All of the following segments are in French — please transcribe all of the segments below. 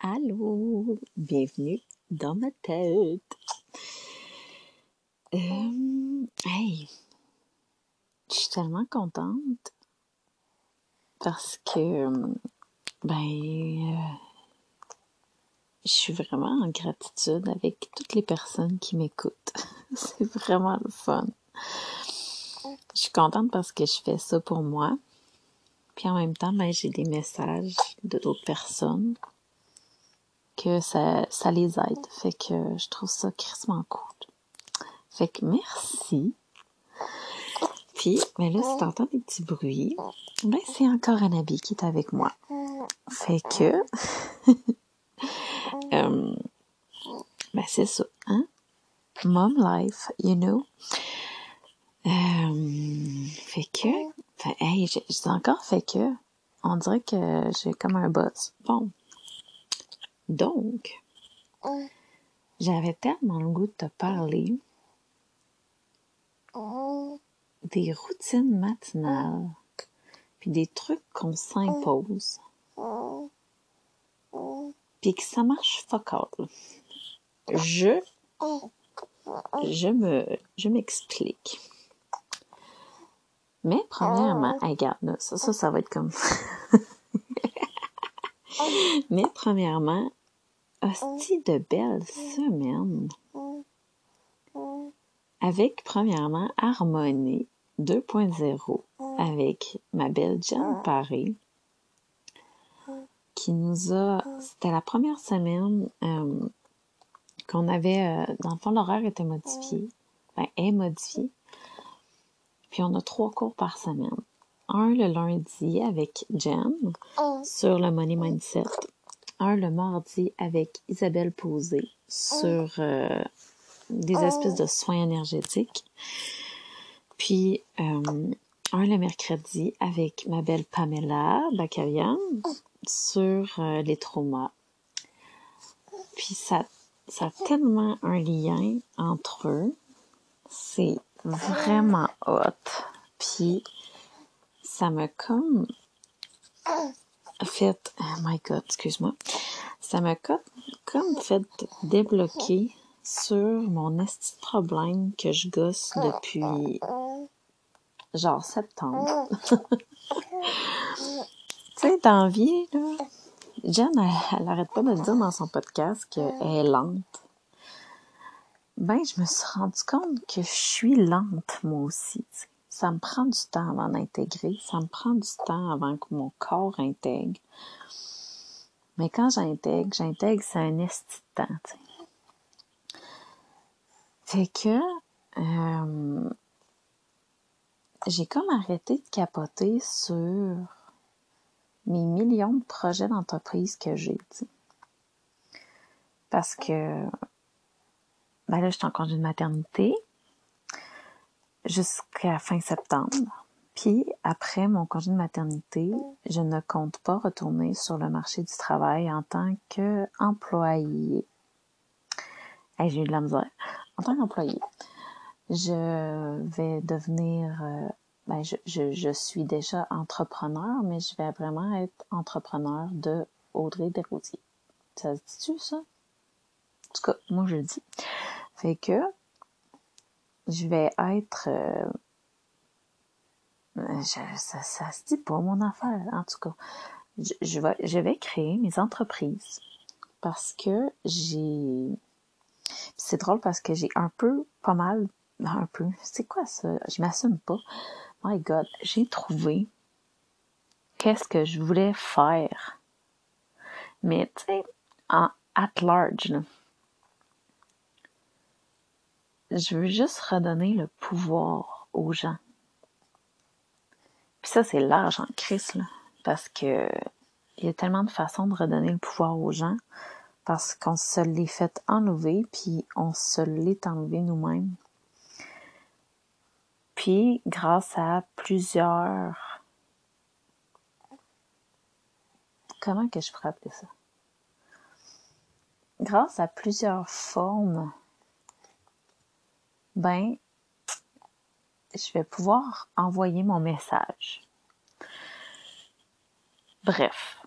Allô, bienvenue dans ma tête. Euh, hey, je suis tellement contente parce que, ben, euh, je suis vraiment en gratitude avec toutes les personnes qui m'écoutent. C'est vraiment le fun. Je suis contente parce que je fais ça pour moi. Puis en même temps, ben, j'ai des messages de d'autres personnes que ça, les aide. Fait que je trouve ça crissement cool. Fait que merci. Puis, mais là, si t'entends des petits bruits, ben c'est encore Anabi qui est avec moi. Fait que, euh, ben c'est ça, hein? Mom life, you know? Euh, fait que, fait, hey, j'ai encore fait que, on dirait que j'ai comme un buzz. Bon. Donc, j'avais tellement le goût de te parler des routines matinales, puis des trucs qu'on s'impose, puis que ça marche fuck all. Je, je me, je m'explique. Mais premièrement, regarde, ça, ça, ça va être comme... Mais premièrement, hostie de belle semaine. Avec premièrement Harmonie 2.0 avec ma belle Jeanne Paré qui nous a c'était la première semaine euh, qu'on avait euh, dans le fond l'horaire était modifié. Ben est modifié. Puis on a trois cours par semaine. Un le lundi avec Jen sur le money mindset un le mardi avec Isabelle Posé sur euh, des espèces de soins énergétiques. Puis euh, un le mercredi avec ma belle Pamela Bacalian sur euh, les traumas. Puis ça, ça a tellement un lien entre eux. C'est vraiment hot. Puis ça m'a comme fait, oh my god, excuse-moi, ça m'a comme fait débloquer sur mon esti problème que je gosse depuis genre septembre. tu sais, dans là, Jen, elle, elle, arrête pas de dire dans son podcast qu'elle est lente. Ben, je me suis rendu compte que je suis lente, moi aussi. Ça me prend du temps avant d'intégrer. Ça me prend du temps avant que mon corps intègre. Mais quand j'intègre, j'intègre, c'est un esti de temps. Fait que euh, j'ai comme arrêté de capoter sur mes millions de projets d'entreprise que j'ai. Parce que ben là, je suis en congé de maternité jusqu'à fin septembre. Puis après mon congé de maternité, je ne compte pas retourner sur le marché du travail en tant qu'employé. Hey, j'ai eu de la misère en tant qu'employé, je vais devenir, euh, ben je, je, je, suis déjà entrepreneur, mais je vais vraiment être entrepreneur de Audrey Desrosiers. Ça se dit-tu, ça? En tout cas, moi, je le dis. Fait que, je vais être... Euh, ça, ça se dit pas, mon affaire, en tout cas. Je, je, vais, je vais créer mes entreprises parce que j'ai c'est drôle parce que j'ai un peu, pas mal, un peu, c'est quoi ça? Je m'assume pas. My God, j'ai trouvé qu'est-ce que je voulais faire. Mais, tu sais, en at large, là, je veux juste redonner le pouvoir aux gens. Puis ça, c'est large en crise, là, parce que il y a tellement de façons de redonner le pouvoir aux gens parce qu'on se l'est fait enlever, puis on se l'est enlevé nous-mêmes. Puis, grâce à plusieurs... Comment que je pourrais appeler ça? Grâce à plusieurs formes, ben, je vais pouvoir envoyer mon message. Bref,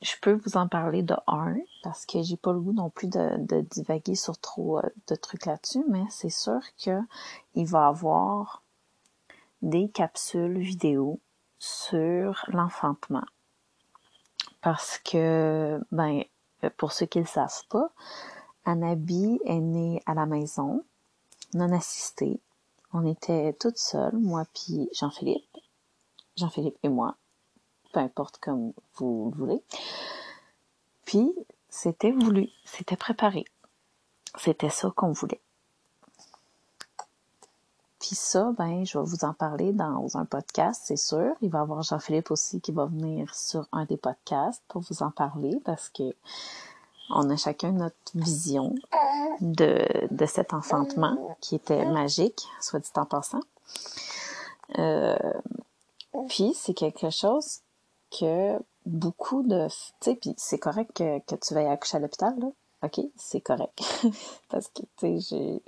je peux vous en parler de un, parce que j'ai pas le goût non plus de, divaguer sur trop euh, de trucs là-dessus, mais c'est sûr que il va avoir des capsules vidéo sur l'enfantement. Parce que, ben, pour ceux qui ne le savent pas, Anabi est née à la maison, non assistée. On était toutes seules, moi puis Jean-Philippe. Jean-Philippe et moi peu importe comme vous le voulez. Puis, c'était voulu, c'était préparé. C'était ça qu'on voulait. Puis ça, ben, je vais vous en parler dans un podcast, c'est sûr. Il va y avoir Jean-Philippe aussi qui va venir sur un des podcasts pour vous en parler parce que on a chacun notre vision de, cet enfantement qui était magique, soit dit en passant. Euh, puis c'est quelque chose que beaucoup de... Tu sais, puis c'est correct que, tu veuilles accoucher à l'hôpital, là. OK, c'est correct. Parce que, tu sais, j'ai...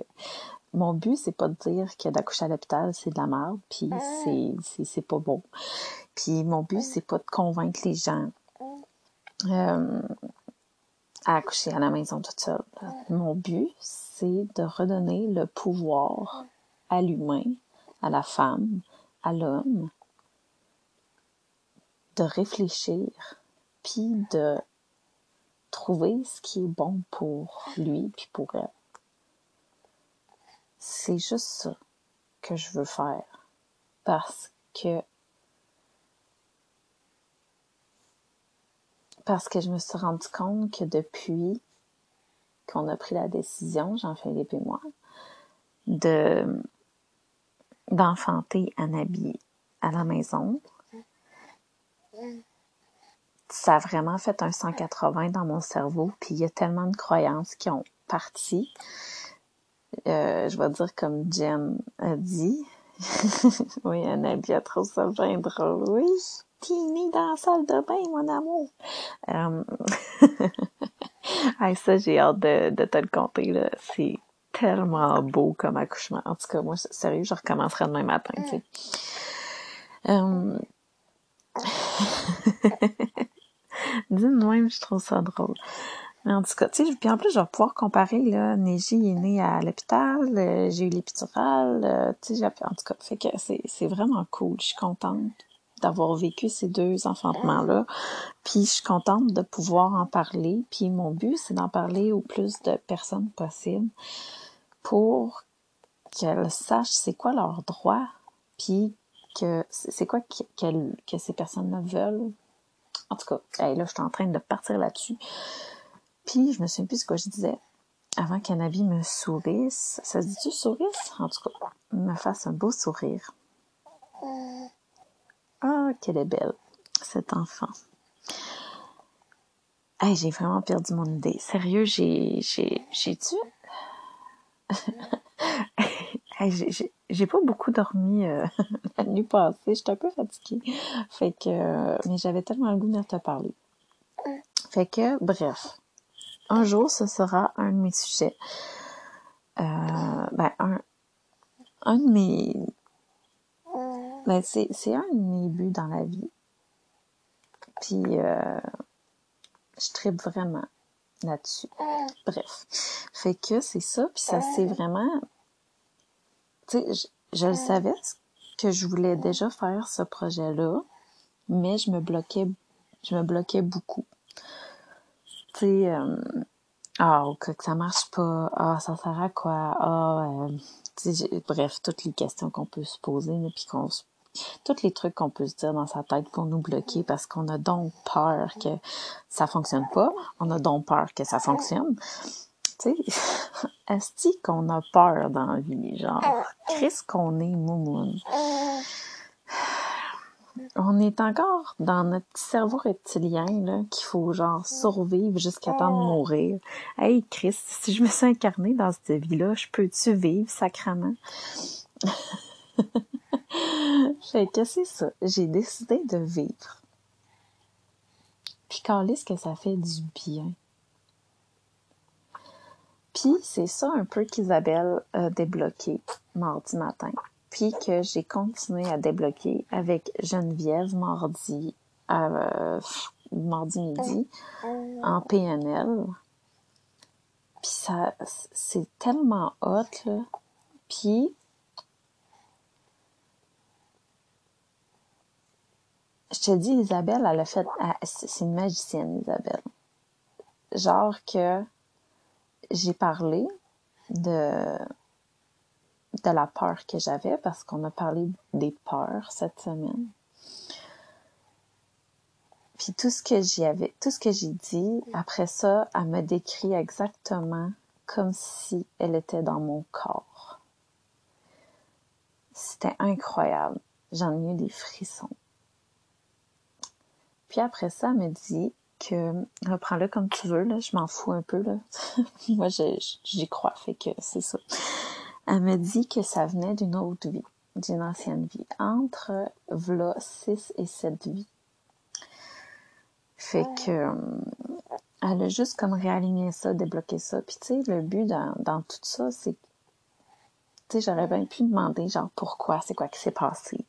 Mon but, c'est pas de dire que d'accoucher à l'hôpital, c'est de la merde, puis c'est, pas bon. Puis mon but, c'est pas de convaincre les gens euh, à accoucher à la maison toute seule. Mon but, c'est de redonner le pouvoir à l'humain, à la femme, à l'homme, de réfléchir, puis de trouver ce qui est bon pour lui puis pour elle. C'est juste ça que je veux faire parce que parce que je me suis rendu compte que depuis qu'on a pris la décision, Jean-Philippe et moi, de d'enfanter Anabi à la maison, ça a vraiment fait un 180 dans mon cerveau. Puis il y a tellement de croyances qui ont parti. Euh, je vais dire comme Jen a dit. oui, Annabelle a trop ça bien drôle. Oui, t'es née dans la salle de bain, mon amour. Euh... ça, j'ai hâte de, te le compter. là. C'est tellement beau comme accouchement. En tout cas, moi, sérieux, je recommencerai demain matin. Euh, Dis même, je trouve ça drôle. En tout cas, tu sais, puis en plus, je vais pouvoir comparer, là, Neji est né à l'hôpital, euh, j'ai eu l'épidural, euh, tu sais, en tout cas, fait que c'est vraiment cool. Je suis contente d'avoir vécu ces deux enfantements-là. Puis je suis contente de pouvoir en parler. Puis mon but, c'est d'en parler au plus de personnes possible pour qu'elles sachent c'est quoi leurs droits, puis que c'est quoi que, que ces personnes-là veulent. En tout cas, là, je suis en train de partir là-dessus. Puis, je me souviens plus ce que je disais. Avant qu'Anabi me sourisse. Ça se dit-tu sourisse? En tout cas, me fasse un beau sourire. Ah, qu'elle est belle, cet enfant. Hey, j'ai vraiment perdu mon idée. Sérieux, j'ai, j'ai, j'ai-tu? j'ai pas beaucoup dormi euh, la nuit passée. J'étais un peu fatiguée. Fait que, mais j'avais tellement le goût de te parler. Fait que, bref. Un jour, ce sera un de mes sujets. Euh, ben, un, un de mes, ben, c'est, c'est un de mes buts dans la vie. Puis, euh, je tripe vraiment là-dessus. Bref. Fait que c'est ça, puis ça c'est vraiment tu sais, je, le savais que je voulais déjà faire ce projet-là, mais je me bloquais, je me bloquais beaucoup. Tu sais, euh, ah, que, ça marche pas, ah, ça sert à quoi, ah, euh, bref, toutes les questions qu'on peut se poser, puis qu'on tous les trucs qu'on peut se dire dans sa tête pour nous bloquer parce qu'on a donc peur que ça fonctionne pas, on a donc peur que ça fonctionne tu sais, est-ce qu'on a peur dans la vie, genre, qu'est-ce qu'on est moumoun? On est encore dans notre cerveau reptilien, là, qu'il faut, genre, survivre jusqu'à temps de mourir. Hey, Chris, si je me suis incarnée dans cette vie-là, je peux-tu vivre sacrement? fait que c'est ça. J'ai décidé de vivre. Puis, est-ce que ça fait du bien? Puis c'est ça un peu qu'Isabelle a débloqué mardi matin. Puis que j'ai continué à débloquer avec Geneviève mardi. Euh, mardi midi en PNL. Puis ça, c'est tellement hot, là. Puis, je te dis, Isabelle, elle a fait, c'est une magicienne, Isabelle. Genre que j'ai parlé de, de la peur que j'avais parce qu'on a parlé des peurs cette semaine. Puis tout ce que j'y avais, tout ce que j'ai dit, après ça, elle me décrit exactement comme si elle était dans mon corps. C'était incroyable. J'en ai eu des frissons. Puis après ça, elle me dit que, reprends-le comme tu veux, là, je m'en fous un peu, là. Moi, j'y crois, fait que c'est ça. Elle me dit que ça venait d'une autre vie, d'une ancienne vie, entre, v'là, 6 et 7 vies. Fait que, euh, elle a juste comme réaligné ça, débloqué ça. Puis tu sais, le but dans, dans tout ça, c'est tu sais, j'aurais bien pu demander, genre, pourquoi, c'est quoi qui s'est passé,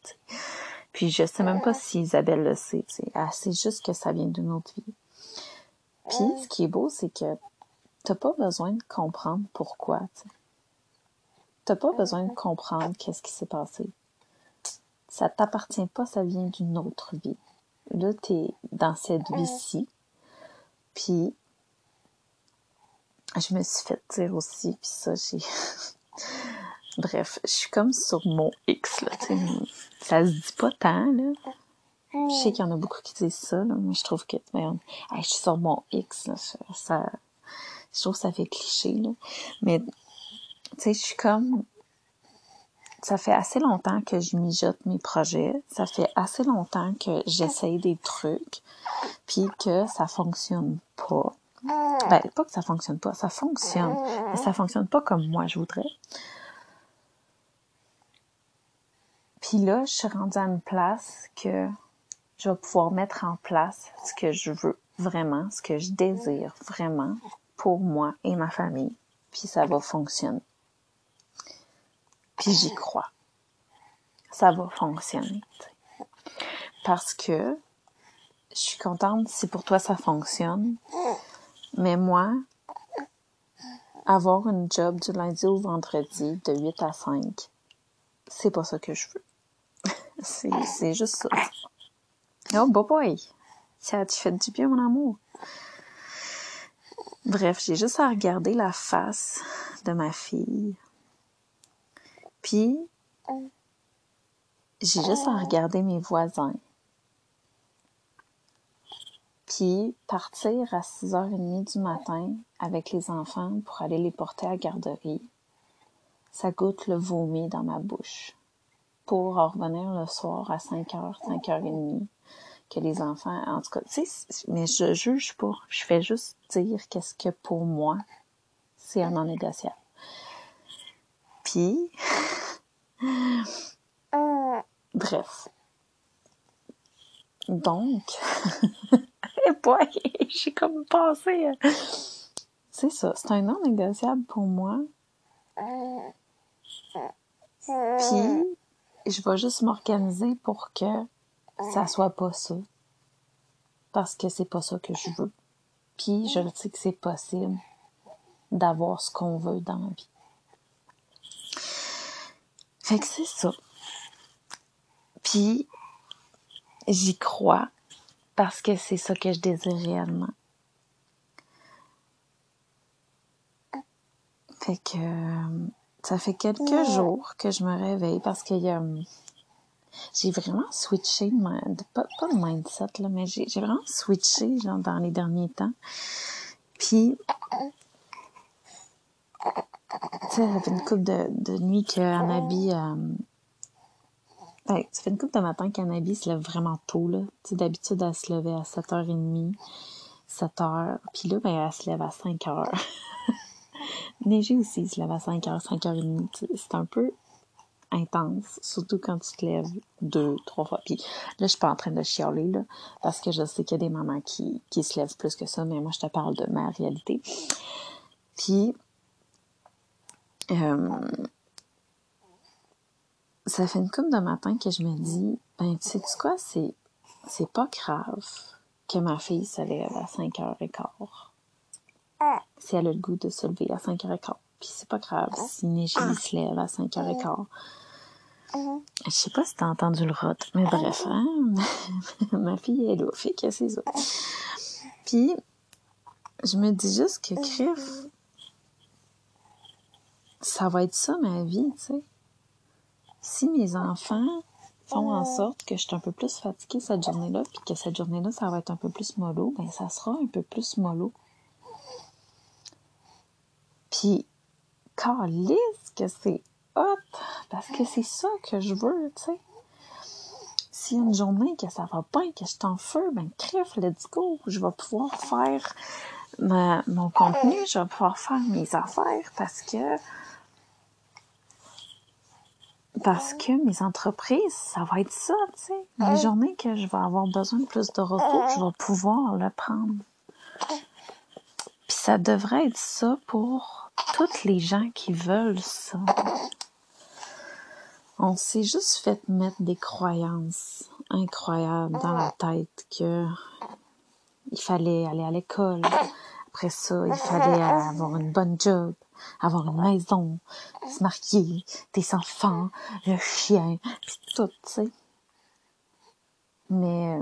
Puis je sais même pas si Isabelle le sait. Elle sait juste que ça vient d'une autre vie. Puis ce qui est beau, c'est que t'as pas besoin de comprendre pourquoi, tu sais. T'as pas besoin de comprendre qu'est-ce qui s'est passé. Ça t'appartient pas, ça vient d'une autre vie. Là, t'es dans cette vie-ci. Puis, je me suis fait dire aussi, puis ça, j'ai... Bref, je suis comme sur mon X, là. Ça se dit pas tant, là. Je sais qu'il y en a beaucoup qui disent ça, là, mais je trouve que, je suis sur mon X, là, ça, je trouve que ça fait cliché, là. Mais, tu sais, je suis comme, ça fait assez longtemps que je mijote mes projets. Ça fait assez longtemps que j'essaye des trucs, puis que ça fonctionne pas. Ben, pas que ça fonctionne pas, ça fonctionne, mais ça fonctionne pas comme moi je voudrais. Puis là, je suis rendue à une place que je vais pouvoir mettre en place ce que je veux vraiment, ce que je désire vraiment pour moi et ma famille. Puis ça va fonctionner. Puis j'y crois. Ça va fonctionner. Parce que je suis contente si pour toi ça fonctionne. Mais moi, avoir une job du lundi au vendredi de 8 à 5, c'est pas ça que je veux. C'est juste ça. Oh, boy, boy! Tu fais du bien, mon amour? Bref, j'ai juste à regarder la face de ma fille puis, j'ai juste à regarder mes voisins. Puis, partir à 6h30 du matin avec les enfants pour aller les porter à la garderie, ça goûte le vomi dans ma bouche. Pour revenir le soir à 5h, 5h30, que les enfants, en tout cas, tu sais, mais je juge pas. Je fais juste dire qu'est-ce que pour moi, c'est un non négociable. Puis, bref. Donc, et j'ai comme passé. C'est ça, c'est un non négociable pour moi. Puis, je vais juste m'organiser pour que ça soit pas ça. Parce que c'est pas ça que je veux. Puis, je le sais que c'est possible d'avoir ce qu'on veut dans la vie. Fait que c'est ça. Puis, j'y crois parce que c'est ça que je désire réellement. Fait que ça fait quelques jours que je me réveille parce que j'ai vraiment switché de, pas, pas de mindset là, mais j'ai vraiment switché genre, dans les derniers temps. Puis tu sais, ça fait une couple de, de nuits qu'Anabi... Euh... Ouais, ça fait une couple de matin qu'Anabi se lève vraiment tôt, là. Tu sais, d'habitude, elle se levait à 7h30, 7h. Puis là, ben, elle se lève à 5h. Neige aussi, il se lève à 5h, 5h30. C'est un peu intense, surtout quand tu te lèves deux, trois fois. Puis là, je suis pas en train de chialer, là, parce que je sais qu'il y a des mamans qui, qui se lèvent plus que ça, mais moi, je te parle de ma réalité. Puis, euh, ça fait une couple de matin que je me dis, ben, tu sais quoi, c'est, c'est pas grave que ma fille se lève à 5h15. Si elle a le goût de se lever à 5h15. Puis c'est pas grave si Neji se lève à 5h15. Je sais pas si t'as entendu le rot, mais bref, hein? ma fille est là, fait que c'est ça. Puis, je me dis juste que Criff, ça va être ça ma vie, tu sais. Si mes enfants font en sorte que je suis un peu plus fatiguée cette journée-là, puis que cette journée-là, ça va être un peu plus mollo, ben ça sera un peu plus mollo. Puis, calisse que c'est hot, parce que c'est ça que je veux, tu sais. Si une journée que ça va pas, que je suis en feu, ben crève, let's go. Je vais pouvoir faire mon contenu, je vais pouvoir faire mes affaires parce que parce que mes entreprises, ça va être ça, tu sais. Les journées que je vais avoir besoin de plus de repos, je vais pouvoir le prendre. Puis ça devrait être ça pour toutes les gens qui veulent ça. On s'est juste fait mettre des croyances incroyables dans la tête que il fallait aller à l'école. Après ça, il fallait avoir une bonne job, avoir une maison, se marier, des enfants, le chien, puis tout, tu sais. Mais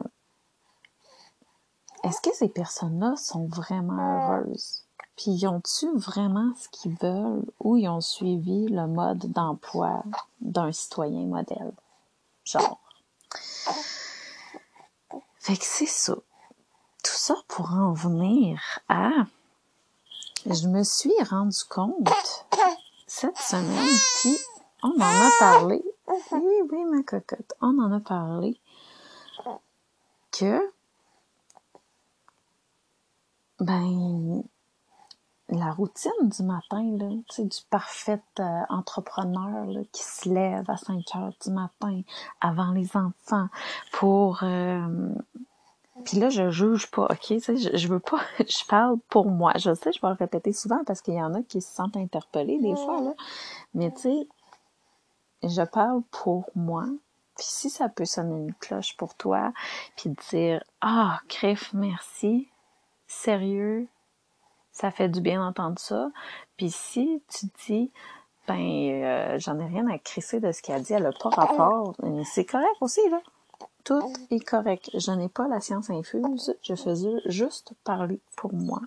est-ce que ces personnes-là sont vraiment heureuses? Puis ils ont-tu vraiment ce qu'ils veulent ou ils ont suivi le mode d'emploi d'un citoyen modèle? Genre. Fait que c'est ça. Tout ça pour en venir à je me suis rendu compte cette semaine, puis on en a parlé. Oui, oui, ma cocotte, on en a parlé que ben la routine du matin, là, du parfait euh, entrepreneur là, qui se lève à 5 heures du matin avant les enfants pour euh, puis là, je juge pas, ok? Je, je veux pas, je parle pour moi. Je sais, je vais le répéter souvent parce qu'il y en a qui se sentent interpellés des fois, là. Mais tu sais, je parle pour moi. Puis si ça peut sonner une cloche pour toi, puis dire Ah, crif, merci. Sérieux, ça fait du bien d'entendre ça. Puis si tu dis ben euh, j'en ai rien à crisser de ce qu'elle a dit, elle a pas rapport, c'est correct aussi, là. Tout est correct. Je n'ai pas la science infuse. Je faisais juste parler pour moi.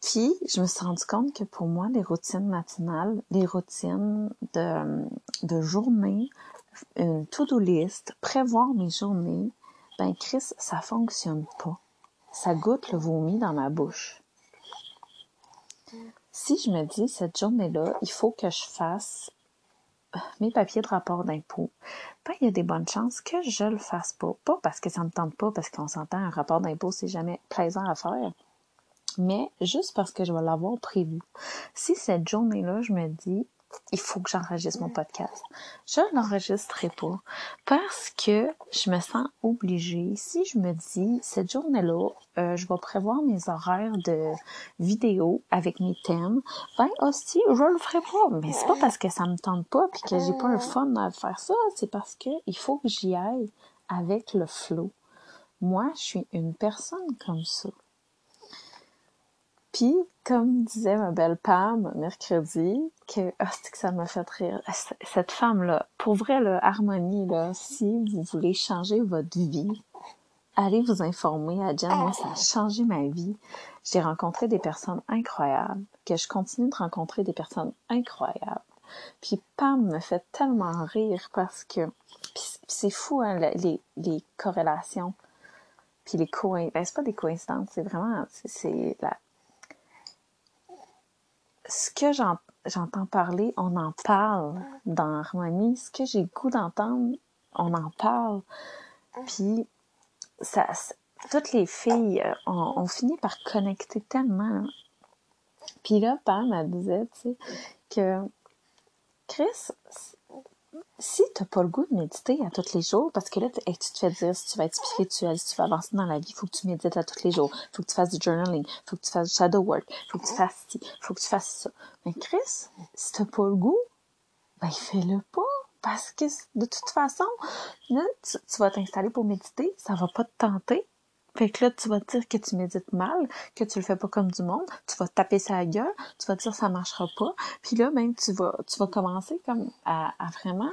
Puis, je me suis rendu compte que pour moi, les routines matinales, les routines de, de journée, une to-do list, prévoir mes journées, ben Chris, ça fonctionne pas. Ça goûte le vomi dans ma bouche. Si je me dis, cette journée-là, il faut que je fasse mes papiers de rapport d'impôt, ben, il y a des bonnes chances que je le fasse pas. Pas parce que ça me tente pas, parce qu'on s'entend, un rapport d'impôt, c'est jamais plaisant à faire. Mais juste parce que je vais l'avoir prévu. Si cette journée-là, je me dis, il faut que j'enregistre mon podcast. Je l'enregistrerai pas parce que je me sens obligée. Si je me dis, cette journée-là, euh, je vais prévoir mes horaires de vidéo avec mes thèmes, ben aussi, je le ferai pas. Mais c'est pas parce que ça me tente pas puis que j'ai pas un fun à faire ça, c'est parce que il faut que j'y aille avec le flow. Moi, je suis une personne comme ça. Puis, comme disait ma belle Pam mercredi, que, oh, que ça m'a fait rire. Cette femme-là, pour vrai, là, Harmonie, là, si vous voulez changer votre vie, allez vous informer à Jen. Moi, ça a changé ma vie. J'ai rencontré des personnes incroyables, que je continue de rencontrer des personnes incroyables. Puis Pam me fait tellement rire parce que c'est fou, hein, les, les corrélations. Puis les coïncidences. Ben, c'est pas des coïncidences, c'est vraiment, c'est ce que j'entends parler, on en parle dans Harmonie. Ce que j'ai goût d'entendre, on en parle. Puis, ça, toutes les filles euh, ont, fini par connecter tellement. Puis là, Pam, elle disait, tu sais, que Chris, si tu n'as pas le goût de méditer à tous les jours, parce que là, tu te fais dire si tu vas être spirituel, si tu vas avancer dans la vie, il faut que tu médites à tous les jours, il faut que tu fasses du journaling, faut que tu fasses du shadow work, faut que tu fasses ci, faut que tu fasses ça. Mais Chris, si tu n'as pas le goût, ben fais-le pas. parce que de toute façon, là, tu, tu vas t'installer pour méditer, ça va pas te tenter. Fait que là, tu vas te dire que tu médites mal, que tu le fais pas comme du monde, tu vas te taper sa gueule, tu vas te dire ça marchera pas. Puis là, même tu vas, tu vas commencer comme à, vraiment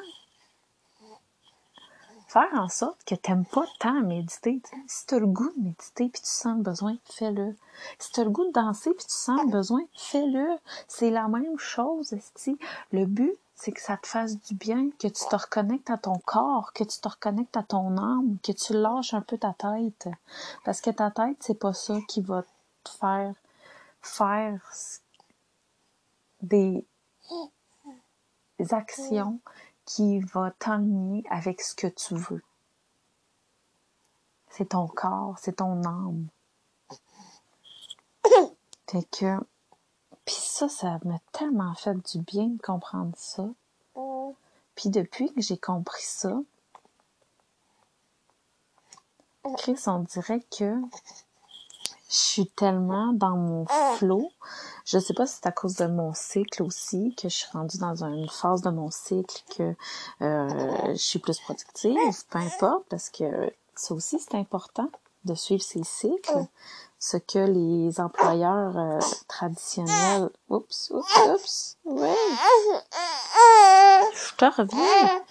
faire en sorte que t'aimes pas tant méditer. t'sais. Si t'as le goût de méditer puis tu sens le besoin, fais-le. Si t'as le goût de danser puis tu sens le besoin, fais-le. C'est la même chose, esti. Le but, c'est que ça te fasse du bien, que tu te reconnectes à ton corps, que tu te reconnectes à ton âme, que tu lâches un peu ta tête. Parce que ta tête, c'est pas ça qui va te faire faire des actions qui va t'enligner avec ce que tu veux. C'est ton corps, c'est ton âme. Fait que, puis ça, ça m'a tellement fait du bien de comprendre ça. Puis depuis que j'ai compris ça, Chris, on dirait que je suis tellement dans mon flow. Je sais pas si c'est à cause de mon cycle aussi, que je suis rendue dans une phase de mon cycle que euh, je suis plus productive, peu importe, parce que ça aussi c'est important de suivre ses cycles. Ce que les employeurs euh, traditionnels... Oups, oups, oups, ouais. Je te reviens.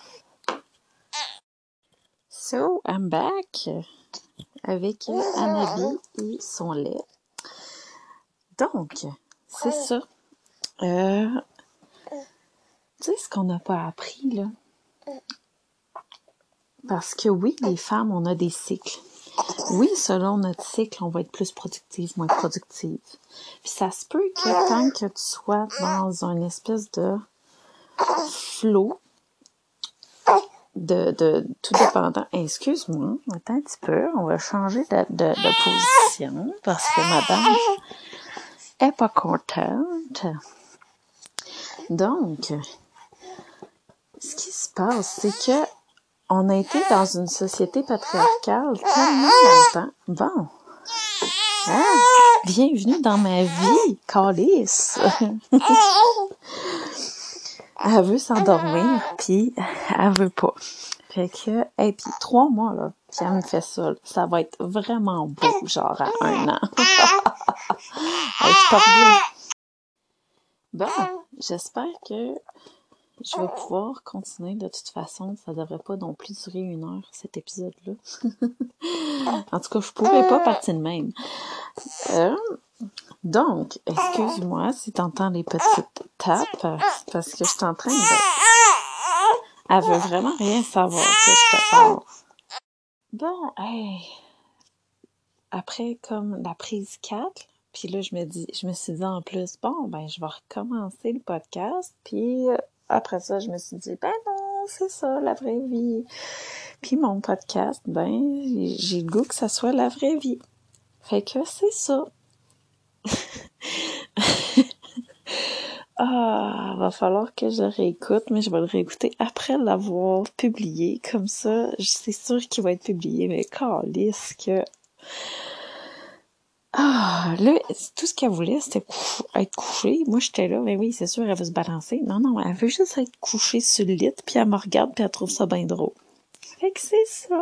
So, I'm back avec Anabi et son lait. Donc, c'est ça. Euh, tu sais ce qu'on n'a pas appris, là? Parce que oui, les femmes, on a des cycles. Oui, selon notre cycle, on va être plus productive, moins productive. Puis ça se peut que tant que tu sois dans une espèce de flow, de, tout dépendant. Excuse-moi, attends un petit peu, on va changer de, de, position parce que madame est pas contente. Donc, ce qui se passe, c'est que on a été dans une société patriarcale tellement longtemps. Bon. Hein? Bienvenue dans ma vie, Calice. elle veut s'endormir, puis elle veut pas. Fait que, et puis trois mois, là, puis elle me fait ça, ça va être vraiment beau, genre à un an. Hey. Bon, j'espère que je vais pouvoir continuer de toute façon. Ça devrait pas non plus durer une heure, cet épisode-là. en tout cas, je pourrais pas partir de même. Euh, donc, excuse-moi si t'entends les petites tapes, parce que je suis en train de... Elle veut vraiment rien savoir que je te parle. Bon, hey, après comme la prise 4, puis là je me dis, je me suis dit en plus, bon, ben je vais recommencer le podcast, puis euh, après ça, je me suis dit, ben non, c'est ça, la vraie vie. Puis mon podcast, ben, j'ai le goût que ça soit la vraie vie. Fait que c'est ça. ah, va falloir que je réécoute, mais je vais le réécouter après l'avoir publié. Comme ça, c'est sûr qu'il va être publié, mais calisse que... Ah, là, tout ce qu'elle voulait, c'était être couchée. Moi, j'étais là, mais oui, c'est sûr, elle veut se balancer. Non, non, elle veut juste être couchée sur le lit, puis elle me regarde, puis elle trouve ça bien drôle. Fait que c'est ça.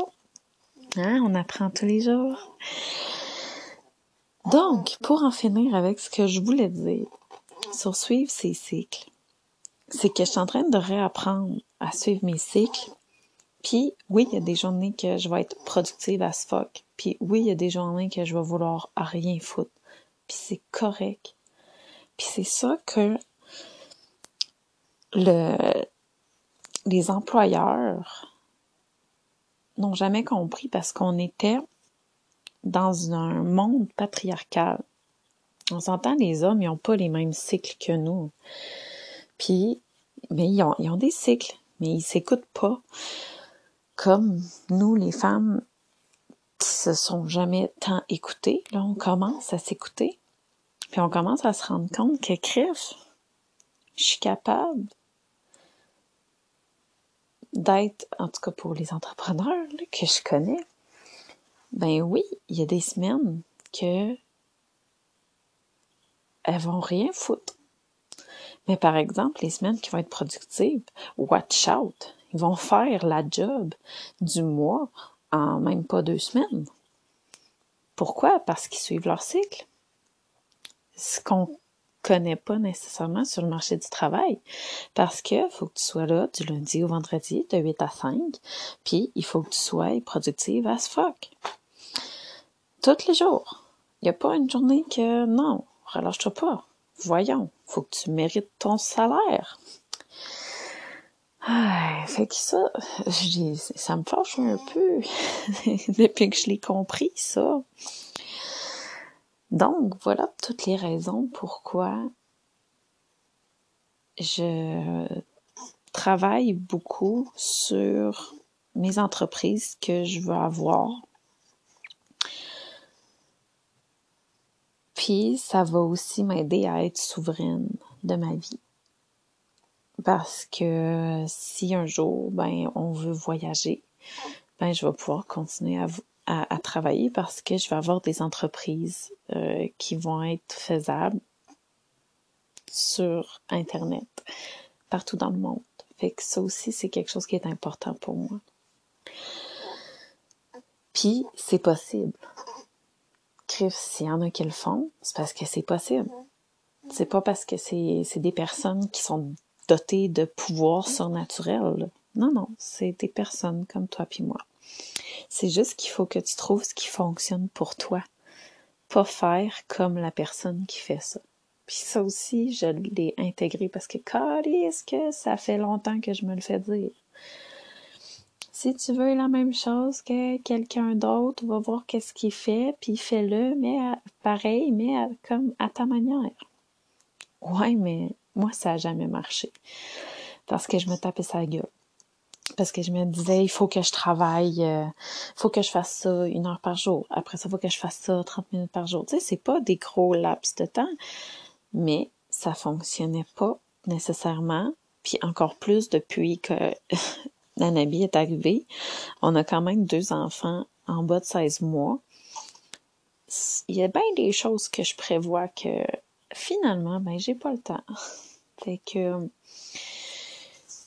Hein, on apprend tous les jours. Donc, pour en finir avec ce que je voulais dire sur suivre ses cycles, c'est que je suis en train de réapprendre à suivre mes cycles. Puis, oui, il y a des journées que je vais être productive à ce fuck. Puis, oui, il y a des journées que je vais vouloir à rien foutre. Puis, c'est correct. Puis, c'est ça que le, les employeurs n'ont jamais compris parce qu'on était dans un monde patriarcal. On s'entend, les hommes, ils n'ont pas les mêmes cycles que nous. Puis, mais ils ont, ils ont des cycles, mais ils s'écoutent pas. Comme nous, les femmes, qui se sont jamais tant écoutées, là, on commence à s'écouter. Puis on commence à se rendre compte que, crève, je suis capable d'être, en tout cas pour les entrepreneurs que je connais, ben oui, il y a des semaines que elles vont rien foutre. Mais par exemple, les semaines qui vont être productives, watch out. Ils vont faire la job du mois en même pas deux semaines. Pourquoi? Parce qu'ils suivent leur cycle. Ce qu'on connaît pas nécessairement sur le marché du travail. Parce que faut que tu sois là du lundi au vendredi de 8 à 5, puis il faut que tu sois productive as fuck. Tous les jours. Il n'y a pas une journée que non, relâche-toi pas. Voyons, faut que tu mérites ton salaire. Fait que ça, ça me fâche un peu depuis que je l'ai compris, ça. Donc, voilà toutes les raisons pourquoi je travaille beaucoup sur mes entreprises que je veux avoir. Puis, ça va aussi m'aider à être souveraine de ma vie. Parce que si un jour, ben, on veut voyager, ben, je vais pouvoir continuer à, à, travailler parce que je vais avoir des entreprises euh, qui vont être faisables sur Internet, partout dans le monde. Fait que ça aussi, c'est quelque chose qui est important pour moi. Puis, c'est possible. Criff, s'il y en a qui le font, c'est parce que c'est possible. C'est pas parce que c'est des personnes qui sont dotées de pouvoirs surnaturels. Non, non, c'est des personnes comme toi puis moi. C'est juste qu'il faut que tu trouves ce qui fonctionne pour toi. Pas faire comme la personne qui fait ça. Puis ça aussi, je l'ai intégré parce que, est-ce que ça fait longtemps que je me le fais dire. Si tu veux la même chose que quelqu'un d'autre, va voir qu'est-ce qu'il fait, puis fais-le, mais pareil, mais comme à ta manière. Ouais, mais moi, ça a jamais marché. Parce que je me tapais sa gueule parce que je me disais, il faut que je travaille, il euh, faut que je fasse ça une heure par jour. Après ça, il faut que je fasse ça 30 minutes par jour. Tu sais, c'est pas des gros laps de temps, mais ça fonctionnait pas nécessairement. Puis encore plus depuis que Nanabi est arrivée. On a quand même deux enfants en bas de 16 mois. Il y a bien des choses que je prévois que finalement, ben, j'ai pas le temps. fait que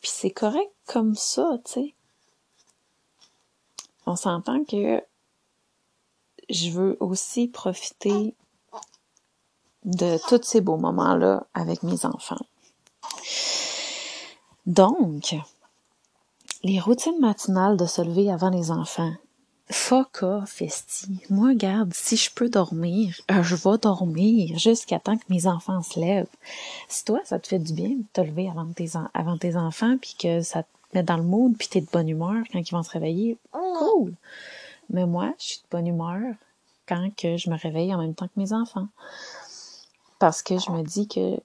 puis c'est correct comme ça, tu sais. On s'entend que je veux aussi profiter de tous ces beaux moments-là avec mes enfants. Donc, les routines matinales de se lever avant les enfants, fuck off, esti. Moi, garde, si je peux dormir, euh, je vais dormir jusqu'à temps que mes enfants se lèvent. Si toi, ça te fait du bien de te lever avant tes, avant tes enfants, puis que ça te met dans le mood, puis t'es de bonne humeur quand ils vont se réveiller, cool. Mais moi, je suis de bonne humeur quand que je me réveille en même temps que mes enfants. Parce que je me dis que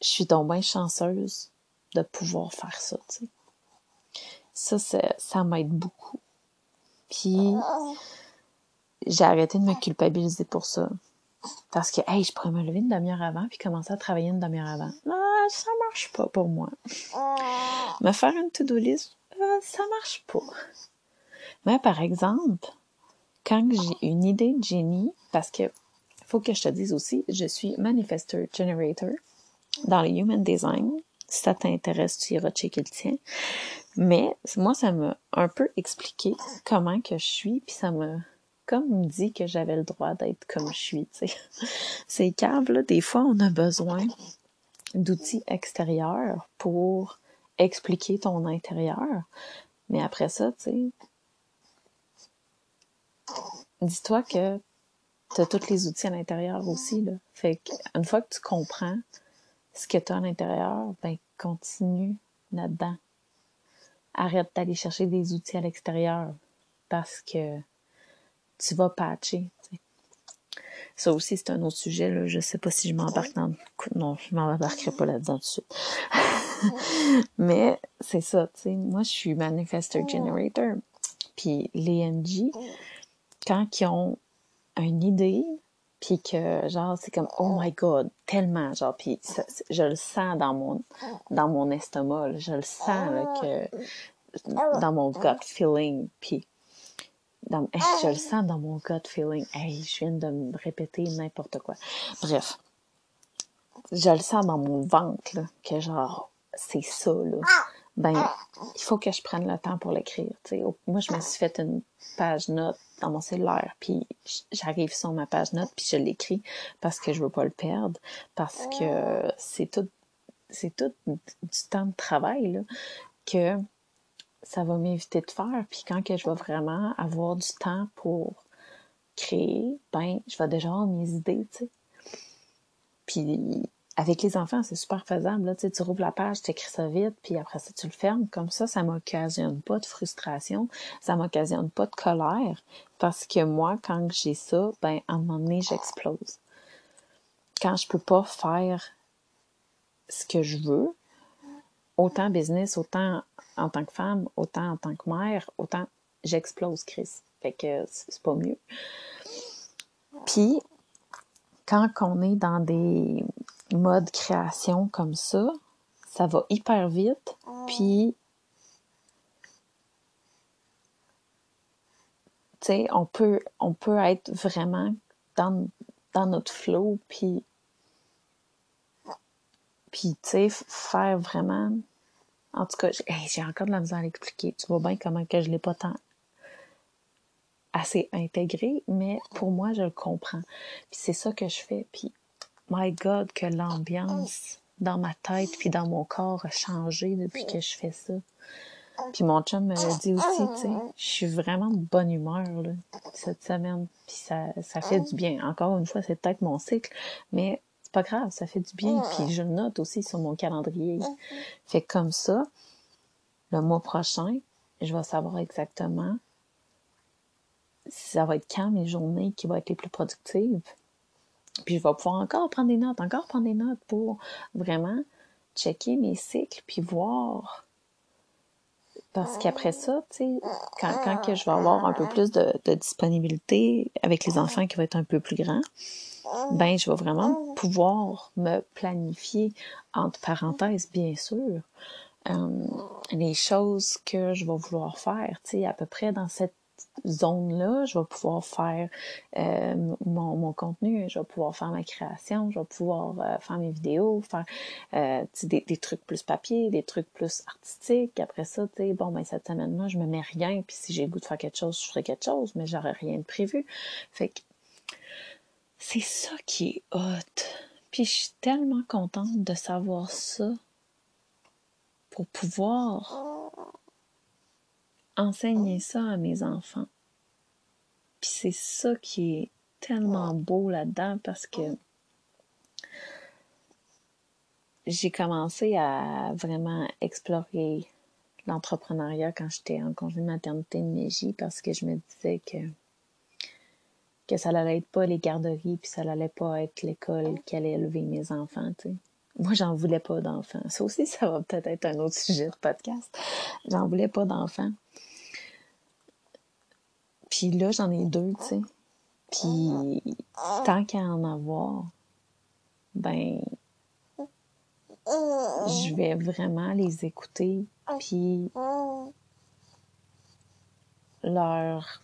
je suis donc bien chanceuse de pouvoir faire ça, tu sais. Ça, ça m'aide beaucoup. Puis j'ai arrêté de me culpabiliser pour ça. Parce que, hey, je pourrais me lever une demi-heure avant puis commencer à travailler une demi-heure avant. Non, ça marche pas pour moi. me faire une to-do list, euh, ça marche pas. Mais par exemple, quand j'ai une idée de génie, parce que faut que je te dise aussi, je suis manifester generator dans le human design. Si ça t'intéresse, tu iras checker le tien. Mais moi, ça m'a un peu expliqué comment que je suis, puis ça m'a comme dit que j'avais le droit d'être comme je suis, tu sais. C'est câble, là, des fois, on a besoin d'outils extérieurs pour expliquer ton intérieur. Mais après ça, tu sais, dis-toi que tu as tous les outils à l'intérieur aussi, là. Fait qu'une fois que tu comprends ce que tu as à l'intérieur, ben, continue là-dedans arrête d'aller chercher des outils à l'extérieur parce que tu vas patcher. Ça aussi, c'est un autre sujet. Là. Je sais pas si je m'embarque dans... Non, je m'embarquerai pas là-dedans tout de suite. Mais c'est ça, tu sais. Moi, je suis Manifester Generator. Puis les NG, quand ils ont une idée, puis que genre c'est comme oh my god tellement genre puis je le sens dans mon dans mon estomac je le sens là, que dans mon gut feeling puis dans, je le sens dans mon gut feeling. Hey je viens de me répéter n'importe quoi. Bref je le sens dans mon ventre là, que genre c'est ça là. Ben, il faut que je prenne le temps pour l'écrire. Moi, je me suis fait une page note dans mon cellulaire, puis j'arrive sur ma page note, puis je l'écris parce que je veux pas le perdre, parce que c'est tout, c'est tout du temps de travail là, que ça va m'éviter de faire. Puis quand que je vais vraiment avoir du temps pour créer, ben, je vais déjà avoir mes idées, tu sais. Puis avec les enfants, c'est super faisable. Là, tu, sais, rouvres la page, tu écris ça vite, puis après ça, tu le fermes. Comme ça, ça m'occasionne pas de frustration, ça m'occasionne pas de colère. Parce que moi, quand j'ai ça, ben, à un moment donné, j'explose. Quand je peux pas faire ce que je veux, autant business, autant en tant que femme, autant en tant que mère, autant j'explose, Chris. Fait que c'est pas mieux. Puis, quand on est dans des modes création comme ça, ça va hyper vite, puis tu sais, on peut, on peut être vraiment dans, dans notre flow, puis puis, tu sais, faire vraiment... En tout cas, j'ai encore de la misère à l'expliquer. Tu vois bien comment que je l'ai pas tant assez intégré, mais pour moi, je le comprends. Puis c'est ça que je fais. Puis, my God, que l'ambiance dans ma tête puis dans mon corps a changé depuis que je fais ça. Puis mon chum me dit aussi, tu sais, je suis vraiment de bonne humeur là, cette semaine. Puis ça, ça fait du bien. Encore une fois, c'est peut-être mon cycle, mais c'est pas grave, ça fait du bien. Puis je le note aussi sur mon calendrier. Fait comme ça, le mois prochain, je vais savoir exactement si ça va être quand mes journées qui vont être les plus productives. Puis je vais pouvoir encore prendre des notes, encore prendre des notes pour vraiment checker mes cycles puis voir. Parce qu'après ça, tu sais, quand, que je vais avoir un peu plus de, de disponibilité avec les enfants qui vont être un peu plus grands, ben je vais vraiment pouvoir me planifier entre parenthèses bien sûr euh, les choses que je vais vouloir faire tu sais à peu près dans cette zone-là, je vais pouvoir faire euh, mon, contenu, je vais pouvoir faire ma création, je vais pouvoir euh, faire mes vidéos, faire euh, des, des, trucs plus papier, des trucs plus artistiques. Après ça, tu sais, bon, ben cette semaine-là, je me mets rien, puis si j'ai le goût de faire quelque chose, je ferai quelque chose, mais j'aurai rien de prévu. Fait que c'est ça qui est hot. Puis je suis tellement contente de savoir ça pour pouvoir enseigner ça à mes enfants. Puis c'est ça qui est tellement beau là-dedans parce que j'ai commencé à vraiment explorer l'entrepreneuriat quand j'étais en congé de maternité de Mégie parce que je me disais que que ça allait être pas les garderies puis ça allait pas être l'école qui allait élever mes enfants. Moi, j'en voulais pas d'enfants. Ça aussi, ça va peut-être être un autre sujet de podcast. J'en voulais pas d'enfants. Puis là, j'en ai deux, tu sais. Puis tant qu'à en avoir, ben, je vais vraiment les écouter, puis leur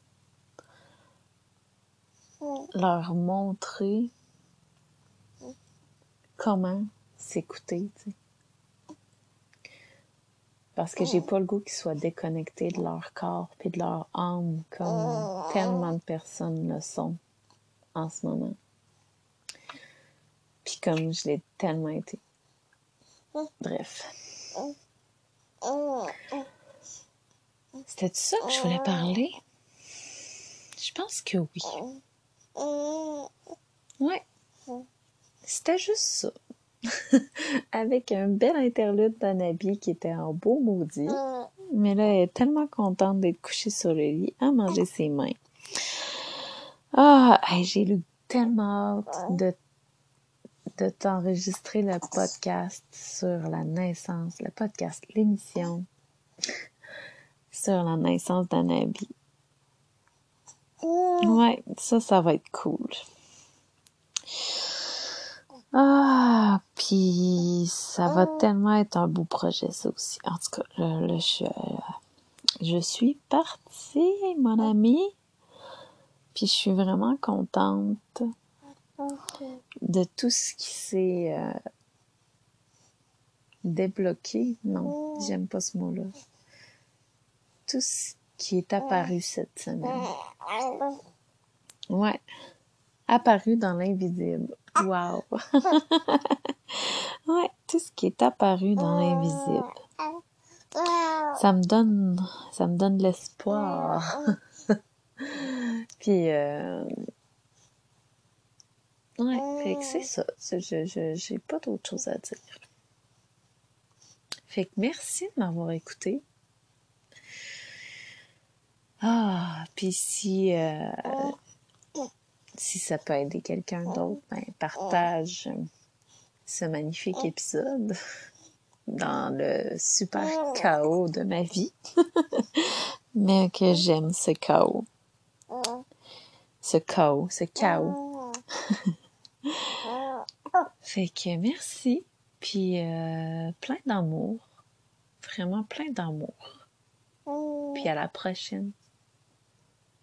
leur montrer comment s'écouter, tu sais. Parce que j'ai pas le goût qu'ils soient déconnectés de leur corps puis de leur âme comme tellement de personnes le sont en ce moment. Puis comme je l'ai tellement été. Bref. C'était de ça que je voulais parler? Je pense que oui. Ouais. C'était juste ça. Avec un bel interlude d'Anabi qui était en beau maudit. Mais là, elle est tellement contente d'être couchée sur le lit à manger ses mains. Ah, j'ai eu tellement hâte de, de t'enregistrer le podcast sur la naissance, le podcast, l'émission sur la naissance d'Anabi. Ouais, ça, ça va être cool. Ah, puis ça va tellement être un beau projet, ça aussi. En tout cas, là, je, je suis partie, mon ami. Puis je suis vraiment contente de tout ce qui s'est... Euh, débloquer, non, j'aime pas ce mot-là. Tout ce qui est apparu cette semaine. Ouais. Apparu dans l'invisible. Wow. ouais, tout ce qui est apparu dans l'invisible. Ça me donne, ça me donne l'espoir. Puis, euh, ouais, fait que c'est ça. Je, je, j'ai pas d'autre chose à dire. Fait que merci de m'avoir écouté. Ah, puis si, euh, si ça peut aider quelqu'un d'autre, ben, partage ce magnifique épisode dans le super chaos de ma vie. Mais que j'aime ce chaos. Ce chaos, ce chaos. fait que merci. Puis euh, plein d'amour. Vraiment plein d'amour. Puis à la prochaine.